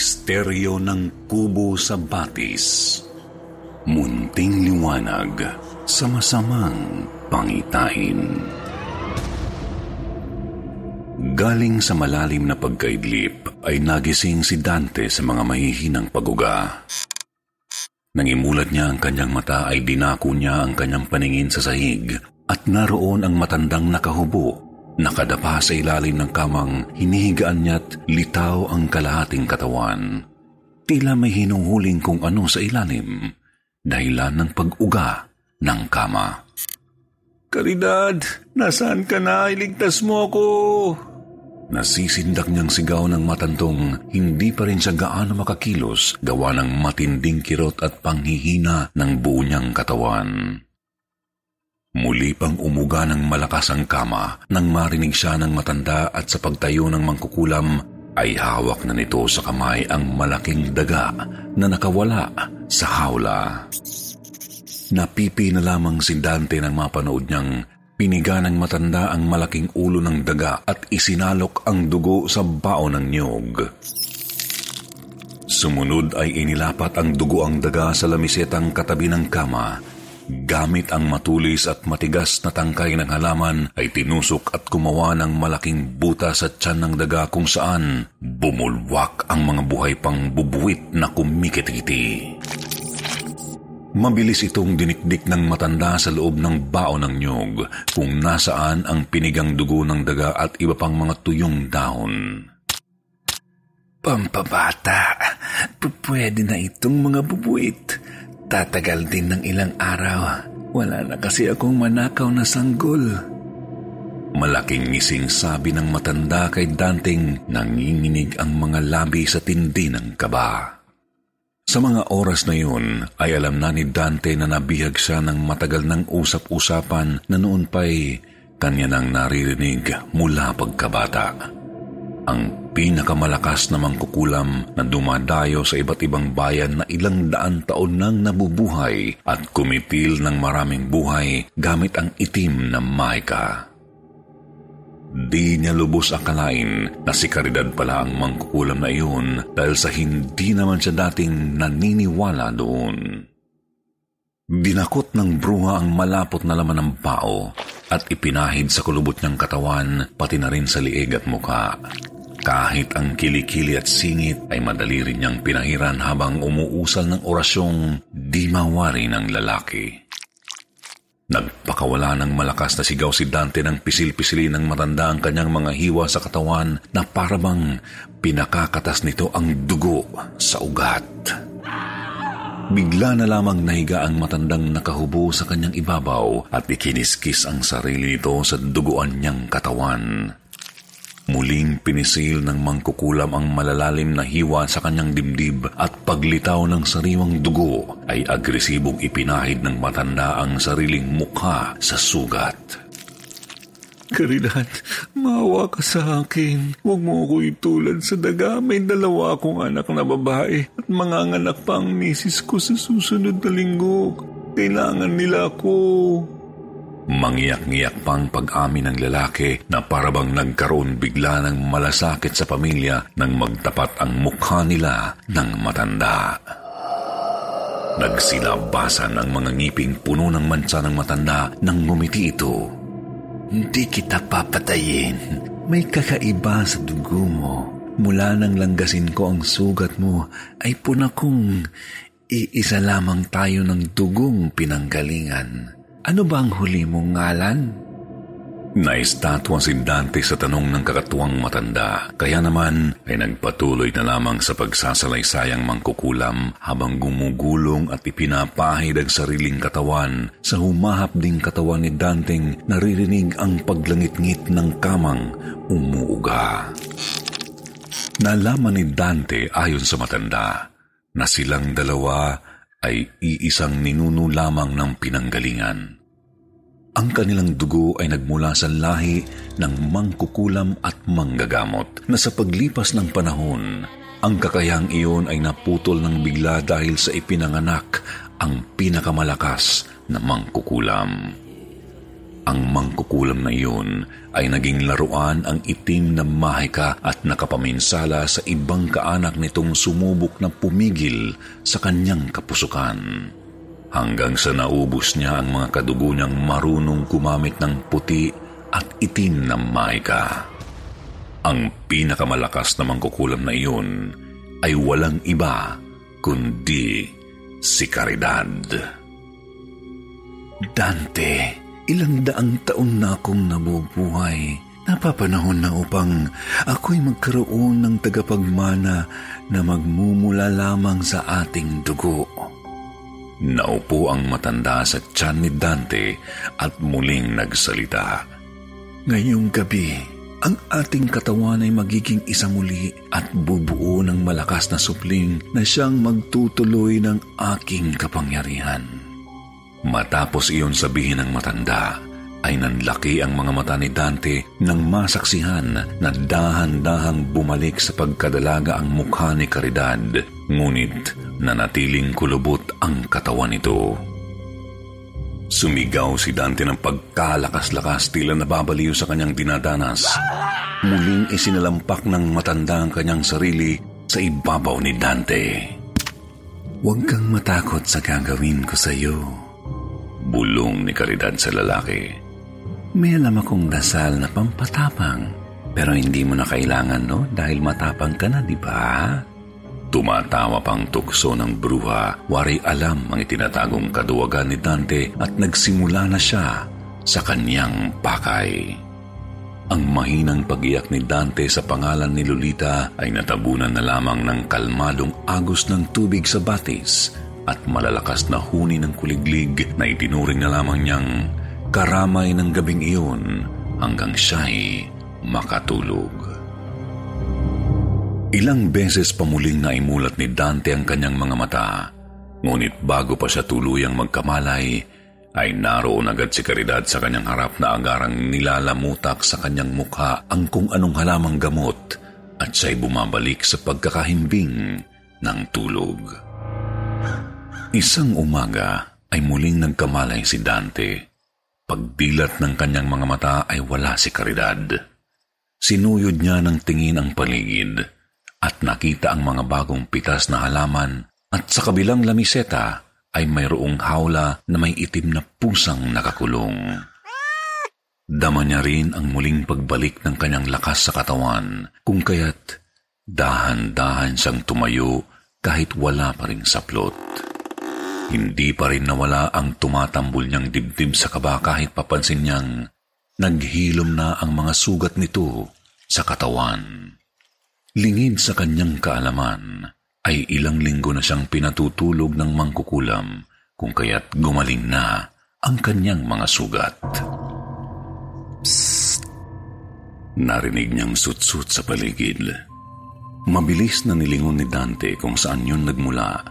Misteryo ng kubo sa batis. Munting liwanag sa masamang pangitain. Galing sa malalim na pagkaidlip ay nagising si Dante sa mga mahihinang paguga. Nangimulat niya ang kanyang mata ay dinako niya ang kanyang paningin sa sahig at naroon ang matandang nakahubo Nakadapa sa ilalim ng kamang, hinihigaan niya't litaw ang kalahating katawan. Tila may hinuhuling kung ano sa ilalim, dahilan ng pag-uga ng kama. Karidad, nasaan ka na? Iligtas mo ako! Nasisindak niyang sigaw ng matantong, hindi pa rin siya gaano makakilos gawa ng matinding kirot at panghihina ng buo niyang katawan. Muli pang umuga ng malakas ang kama nang marinig siya ng matanda at sa pagtayo ng mangkukulam ay hawak na nito sa kamay ang malaking daga na nakawala sa hawla. Napipi na lamang si Dante nang mapanood niyang piniga ng matanda ang malaking ulo ng daga at isinalok ang dugo sa bao ng niyog. Sumunod ay inilapat ang dugo ang daga sa lamisetang katabi ng kama Gamit ang matulis at matigas na tangkay ng halaman ay tinusok at kumawa ng malaking buta sa tiyan ng daga kung saan bumulwak ang mga buhay pang bubuwit na kumikiti-kiti. Mabilis itong dinikdik ng matanda sa loob ng bao ng nyog kung nasaan ang pinigang dugo ng daga at iba pang mga tuyong dahon. Pampabata, pwede na itong mga bubuit. Tatagal din ng ilang araw. Wala na kasi akong manakaw na sanggol. Malaking ngising sabi ng matanda kay Danting nanginginig ang mga labi sa tindi ng kaba. Sa mga oras na yun ay alam na ni Dante na nabihag siya ng matagal ng usap-usapan na noon pa'y kanya nang naririnig mula pagkabata. Ang pinakamalakas na mangkukulam na dumadayo sa iba't ibang bayan na ilang daan taon nang nabubuhay at kumitil ng maraming buhay gamit ang itim na maika. Di niya lubos akalain na si Caridad pala ang mangkukulam na iyon dahil sa hindi naman siya dating naniniwala doon. Dinakot ng bruha ang malapot na laman ng pao at ipinahid sa kulubot niyang katawan pati na rin sa liig at muka. Kahit ang kilikili at singit ay madali rin niyang pinahiran habang umuusal ng orasyong di mawari ng lalaki. Nagpakawala ng malakas na sigaw si Dante ng pisil-pisili ng matanda ang kanyang mga hiwa sa katawan na parabang pinakakatas nito ang dugo sa ugat. Bigla na lamang nahiga ang matandang nakahubo sa kanyang ibabaw at ikiniskis ang sarili nito sa duguan niyang katawan. Muling pinisil ng mangkukulam ang malalalim na hiwa sa kanyang dibdib at paglitaw ng sariwang dugo ay agresibong ipinahid ng matanda ang sariling mukha sa sugat. Karidad, maawa ka sa akin. Huwag mo ako itulad sa daga. May dalawa akong anak na babae at manganganak pa ang misis ko sa susunod na linggo. Kailangan nila ako. Mangiyak-ngiyak pang pag-amin ng lalaki na parabang nagkaroon bigla ng malasakit sa pamilya nang magtapat ang mukha nila ng matanda. Nagsilabasan ang mga ngiping puno ng mansa ng matanda nang ngumiti ito. Hindi kita papatayin. May kakaiba sa dugo mo. Mula nang langgasin ko ang sugat mo, ay puna kong iisa lamang tayo ng dugong pinanggalingan. Ano ba ang huli mong ngalan? Naistatwa si Dante sa tanong ng kakatuwang matanda, kaya naman ay nagpatuloy na lamang sa pagsasalaysayang mangkukulam habang gumugulong at ipinapahid ang sariling katawan sa humahap ding katawan ni Danteng naririnig ang paglangit-ngit ng kamang umuuga. Nalaman ni Dante ayon sa matanda na silang dalawa ay iisang ninuno lamang ng pinanggalingan. Ang kanilang dugo ay nagmula sa lahi ng mangkukulam at manggagamot na sa paglipas ng panahon, ang kakayang iyon ay naputol ng bigla dahil sa ipinanganak ang pinakamalakas na mangkukulam. Ang mangkukulam na iyon ay naging laruan ang itim na mahika at nakapaminsala sa ibang kaanak nitong sumubok na pumigil sa kanyang kapusukan hanggang sa naubos niya ang mga kadugo niyang marunong gumamit ng puti at itim na maika. Ang pinakamalakas na mangkukulam na iyon ay walang iba kundi si Caridad. Dante, ilang daang taon na akong nabubuhay. Napapanahon na upang ako'y magkaroon ng tagapagmana na magmumula lamang sa ating dugo. Naupo ang matanda sa tiyan ni Dante at muling nagsalita. Ngayong gabi, ang ating katawan ay magiging isa muli at bubuo ng malakas na supling na siyang magtutuloy ng aking kapangyarihan. Matapos iyon sabihin ng matanda, ay nanlaki ang mga mata ni Dante nang masaksihan na dahan-dahang bumalik sa pagkadalaga ang mukha ni Caridad, ngunit nanatiling kulubot ang katawan nito. Sumigaw si Dante ng pagkalakas-lakas tila nababaliw sa kanyang dinadanas. Muling isinalampak ng matanda ang kanyang sarili sa ibabaw ni Dante. Huwag kang matakot sa gagawin ko sa iyo. Bulong ni Caridad sa lalaki. May alam akong dasal na pampatapang. Pero hindi mo na kailangan, no? Dahil matapang ka na, di ba? Tumatawa pang tukso ng bruha, wari alam ang itinatagong kaduwagan ni Dante at nagsimula na siya sa kanyang pakay. Ang mahinang pagiyak ni Dante sa pangalan ni Lolita ay natabunan na lamang ng kalmadong agos ng tubig sa batis at malalakas na huni ng kuliglig na itinuring na lamang niyang karamay ng gabing iyon hanggang siya'y makatulog. Ilang beses pa muling naimulat ni Dante ang kanyang mga mata. Ngunit bago pa siya tuluyang magkamalay, ay naroon agad si Caridad sa kanyang harap na agarang nilalamutak sa kanyang mukha ang kung anong halamang gamot at siya'y bumabalik sa pagkakahimbing ng tulog. Isang umaga ay muling nagkamalay si Dante. Pagdilat ng kanyang mga mata ay wala si Caridad. Sinuyod niya ng tingin ang paligid at nakita ang mga bagong pitas na halaman at sa kabilang lamiseta ay mayroong hawla na may itim na pusang nakakulong. Dama niya rin ang muling pagbalik ng kanyang lakas sa katawan, kung kaya't dahan-dahan siyang tumayo kahit wala pa ring saplot. Hindi pa rin nawala ang tumatambol niyang dibdib sa kaba kahit papansin niyang naghilom na ang mga sugat nito sa katawan. Lingid sa kanyang kaalaman, ay ilang linggo na siyang pinatutulog ng mangkukulam kung kaya't gumaling na ang kanyang mga sugat. Psst! Narinig niyang sutsut sa paligid. Mabilis na nilingon ni Dante kung saan yun nagmula,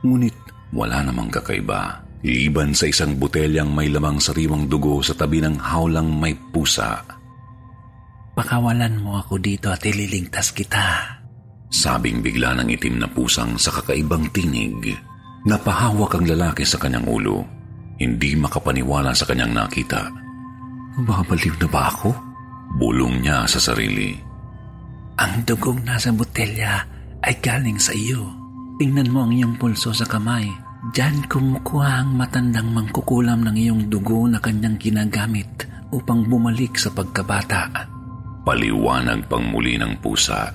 ngunit wala namang kakaiba. Liban sa isang botelyang may lamang sariwang dugo sa tabi ng hawlang may pusa. Pakawalan mo ako dito at ililigtas kita. Sabing bigla ng itim na pusang sa kakaibang tinig. Napahawak ang lalaki sa kanyang ulo. Hindi makapaniwala sa kanyang nakita. Babaliw na ba ako? Bulong niya sa sarili. Ang dugong nasa botelya ay galing sa iyo. Tingnan mo ang iyong pulso sa kamay. Diyan kumukuha ang matandang mangkukulam ng iyong dugo na kanyang ginagamit upang bumalik sa pagkabata. Paliwanag pang muli ng pusa.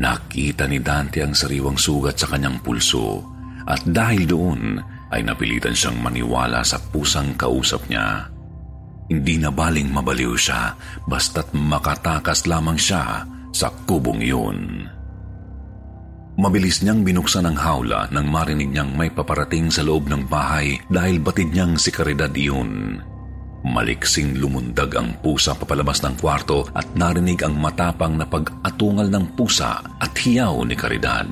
Nakita ni Dante ang sariwang sugat sa kanyang pulso at dahil doon ay napilitan siyang maniwala sa pusang kausap niya. Hindi na baling mabaliw siya basta't makatakas lamang siya sa kubong iyon. Mabilis niyang binuksan ang hawla nang marinig niyang may paparating sa loob ng bahay dahil batid niyang si Caridad iyon. Maliksing lumundag ang pusa papalabas ng kwarto at narinig ang matapang na pag-atungal ng pusa at hiyaw ni Caridad.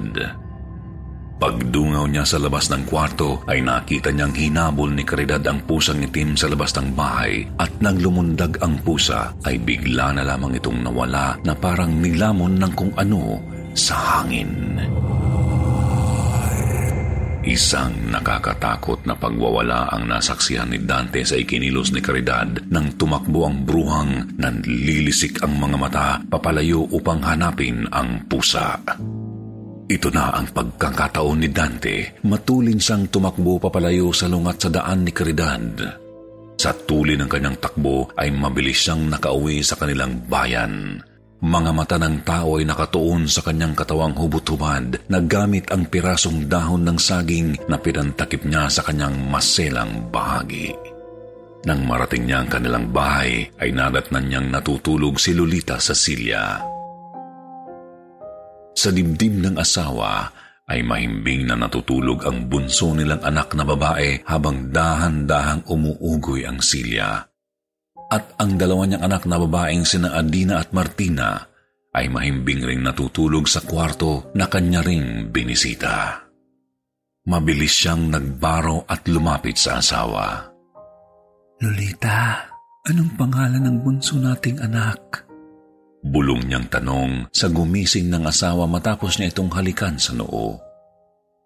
Pagdungaw niya sa labas ng kwarto ay nakita niyang hinabol ni Caridad ang pusang itim sa labas ng bahay at nang lumundag ang pusa ay bigla na lamang itong nawala na parang nilamon ng kung ano sa hangin. Isang nakakatakot na pagwawala ang nasaksihan ni Dante sa ikinilos ni Caridad nang tumakbo ang bruhang nanlilisik ang mga mata papalayo upang hanapin ang pusa. Ito na ang pagkakataon ni Dante. Matulin siyang tumakbo papalayo sa lungat sa daan ni Caridad. Sa tuli ng kanyang takbo ay mabilis siyang nakauwi sa kanilang bayan. Mga mata ng tao ay nakatuon sa kanyang katawang hubot-hubad na gamit ang pirasong dahon ng saging na pinantakip niya sa kanyang maselang bahagi. Nang marating niya ang kanilang bahay, ay nadatnan niyang natutulog si Lolita sa silya. Sa dibdib ng asawa ay mahimbing na natutulog ang bunso nilang anak na babae habang dahan-dahang umuugoy ang silya at ang dalawa niyang anak na babaeng sina Adina at Martina ay mahimbing ring natutulog sa kwarto na kanya ring binisita. Mabilis siyang nagbaro at lumapit sa asawa. Lolita, anong pangalan ng bunso nating anak? Bulong niyang tanong sa gumising ng asawa matapos niya itong halikan sa noo.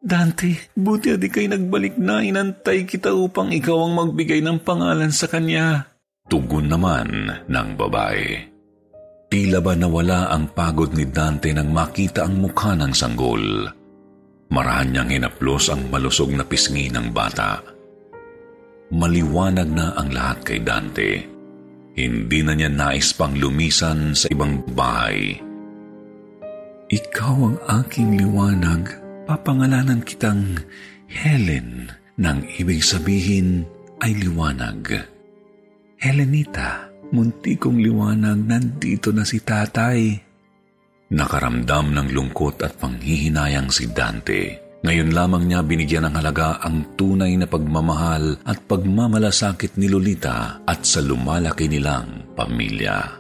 Dante, buti adi kay nagbalik na inantay kita upang ikaw ang magbigay ng pangalan sa kanya. Tugon naman ng babae. Tila ba nawala ang pagod ni Dante nang makita ang mukha ng sanggol. Marahan niyang hinaplos ang malusog na pisngi ng bata. Maliwanag na ang lahat kay Dante. Hindi na niya nais pang lumisan sa ibang bahay. Ikaw ang aking liwanag. Papangalanan kitang Helen nang ibig sabihin ay liwanag. Helenita, munti kong liwanag, nandito na si tatay. Nakaramdam ng lungkot at panghihinayang si Dante. Ngayon lamang niya binigyan ng halaga ang tunay na pagmamahal at pagmamalasakit ni Lolita at sa lumalaki nilang pamilya.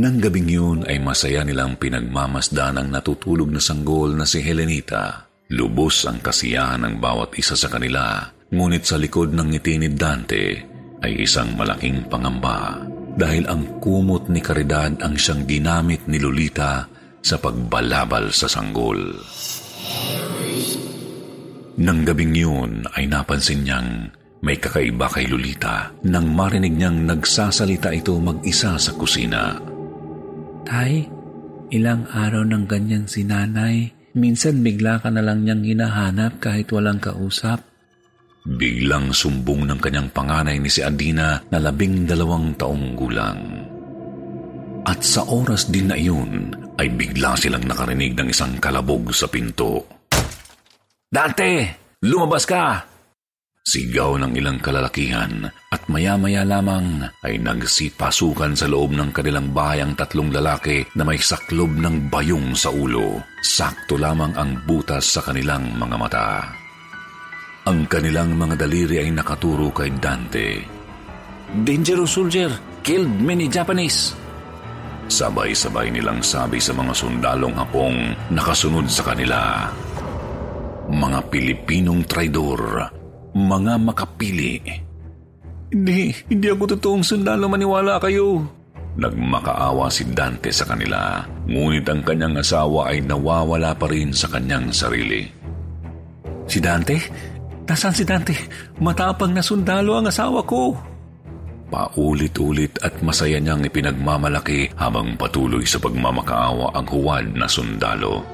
Nang gabing yun ay masaya nilang pinagmamasdan ang natutulog na sanggol na si Helenita. Lubos ang kasiyahan ng bawat isa sa kanila, ngunit sa likod ng ngiti ni Dante ay isang malaking pangamba dahil ang kumot ni Caridad ang siyang ginamit ni Lolita sa pagbalabal sa sanggol. Nang gabing yun ay napansin niyang may kakaiba kay Lolita nang marinig niyang nagsasalita ito mag-isa sa kusina. Tay, ilang araw ng ganyan si nanay. Minsan bigla ka na lang niyang hinahanap kahit walang kausap. Biglang sumbong ng kanyang panganay ni si Adina na labing dalawang taong gulang. At sa oras din na iyon ay bigla silang nakarinig ng isang kalabog sa pinto. Dante! Lumabas ka! Sigaw ng ilang kalalakihan at maya-maya lamang ay nagsipasukan sa loob ng kanilang bahay ang tatlong lalaki na may saklob ng bayong sa ulo. Sakto lamang ang butas sa kanilang mga mata. Ang kanilang mga daliri ay nakaturo kay Dante. Dangerous soldier! Killed many Japanese! Sabay-sabay nilang sabi sa mga sundalong hapong nakasunod sa kanila. Mga Pilipinong traidor, mga makapili. Hindi, hindi ako totoong sundalo maniwala kayo. Nagmakaawa si Dante sa kanila, ngunit ang kanyang asawa ay nawawala pa rin sa kanyang sarili. Si Dante? Nasaan si Dante? Matapang na sundalo ang asawa ko. Paulit-ulit at masaya niyang ipinagmamalaki habang patuloy sa pagmamakaawa ang huwad na sundalo.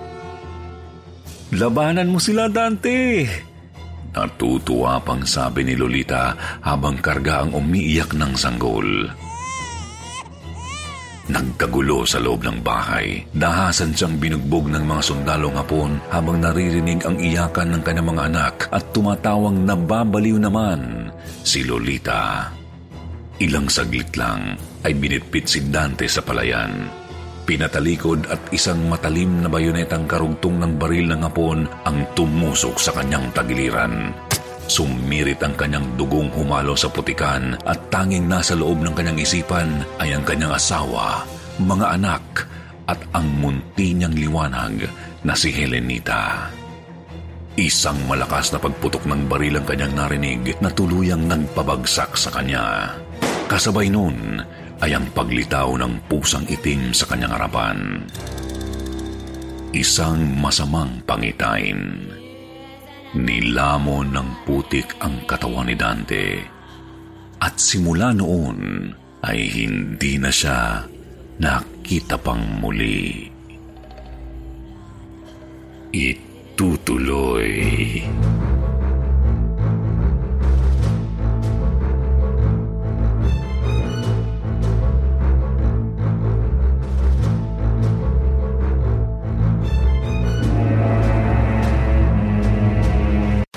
Labanan mo sila, Dante! Natutuwa pang sabi ni Lolita habang karga ang umiiyak ng sanggol. Nagkagulo sa loob ng bahay. Dahasan siyang binugbog ng mga sundalong hapon habang naririnig ang iyakan ng kanyang mga anak at tumatawang nababaliw naman si Lolita. Ilang saglit lang ay binitpit si Dante sa palayan. Pinatalikod at isang matalim na bayonetang karugtong ng baril ng hapon ang tumusok sa kanyang tagiliran. Sumirit ang kanyang dugong humalo sa putikan at tanging nasa loob ng kanyang isipan ay ang kanyang asawa, mga anak at ang munti niyang liwanag na si Helenita. Isang malakas na pagputok ng baril ang kanyang narinig na tuluyang nagpabagsak sa kanya. Kasabay nun ay ang paglitaw ng pusang itim sa kanyang harapan. Isang masamang pangitain. Nilamon ng putik ang katawan ni Dante. At simula noon ay hindi na siya nakita pang muli. Itutuloy.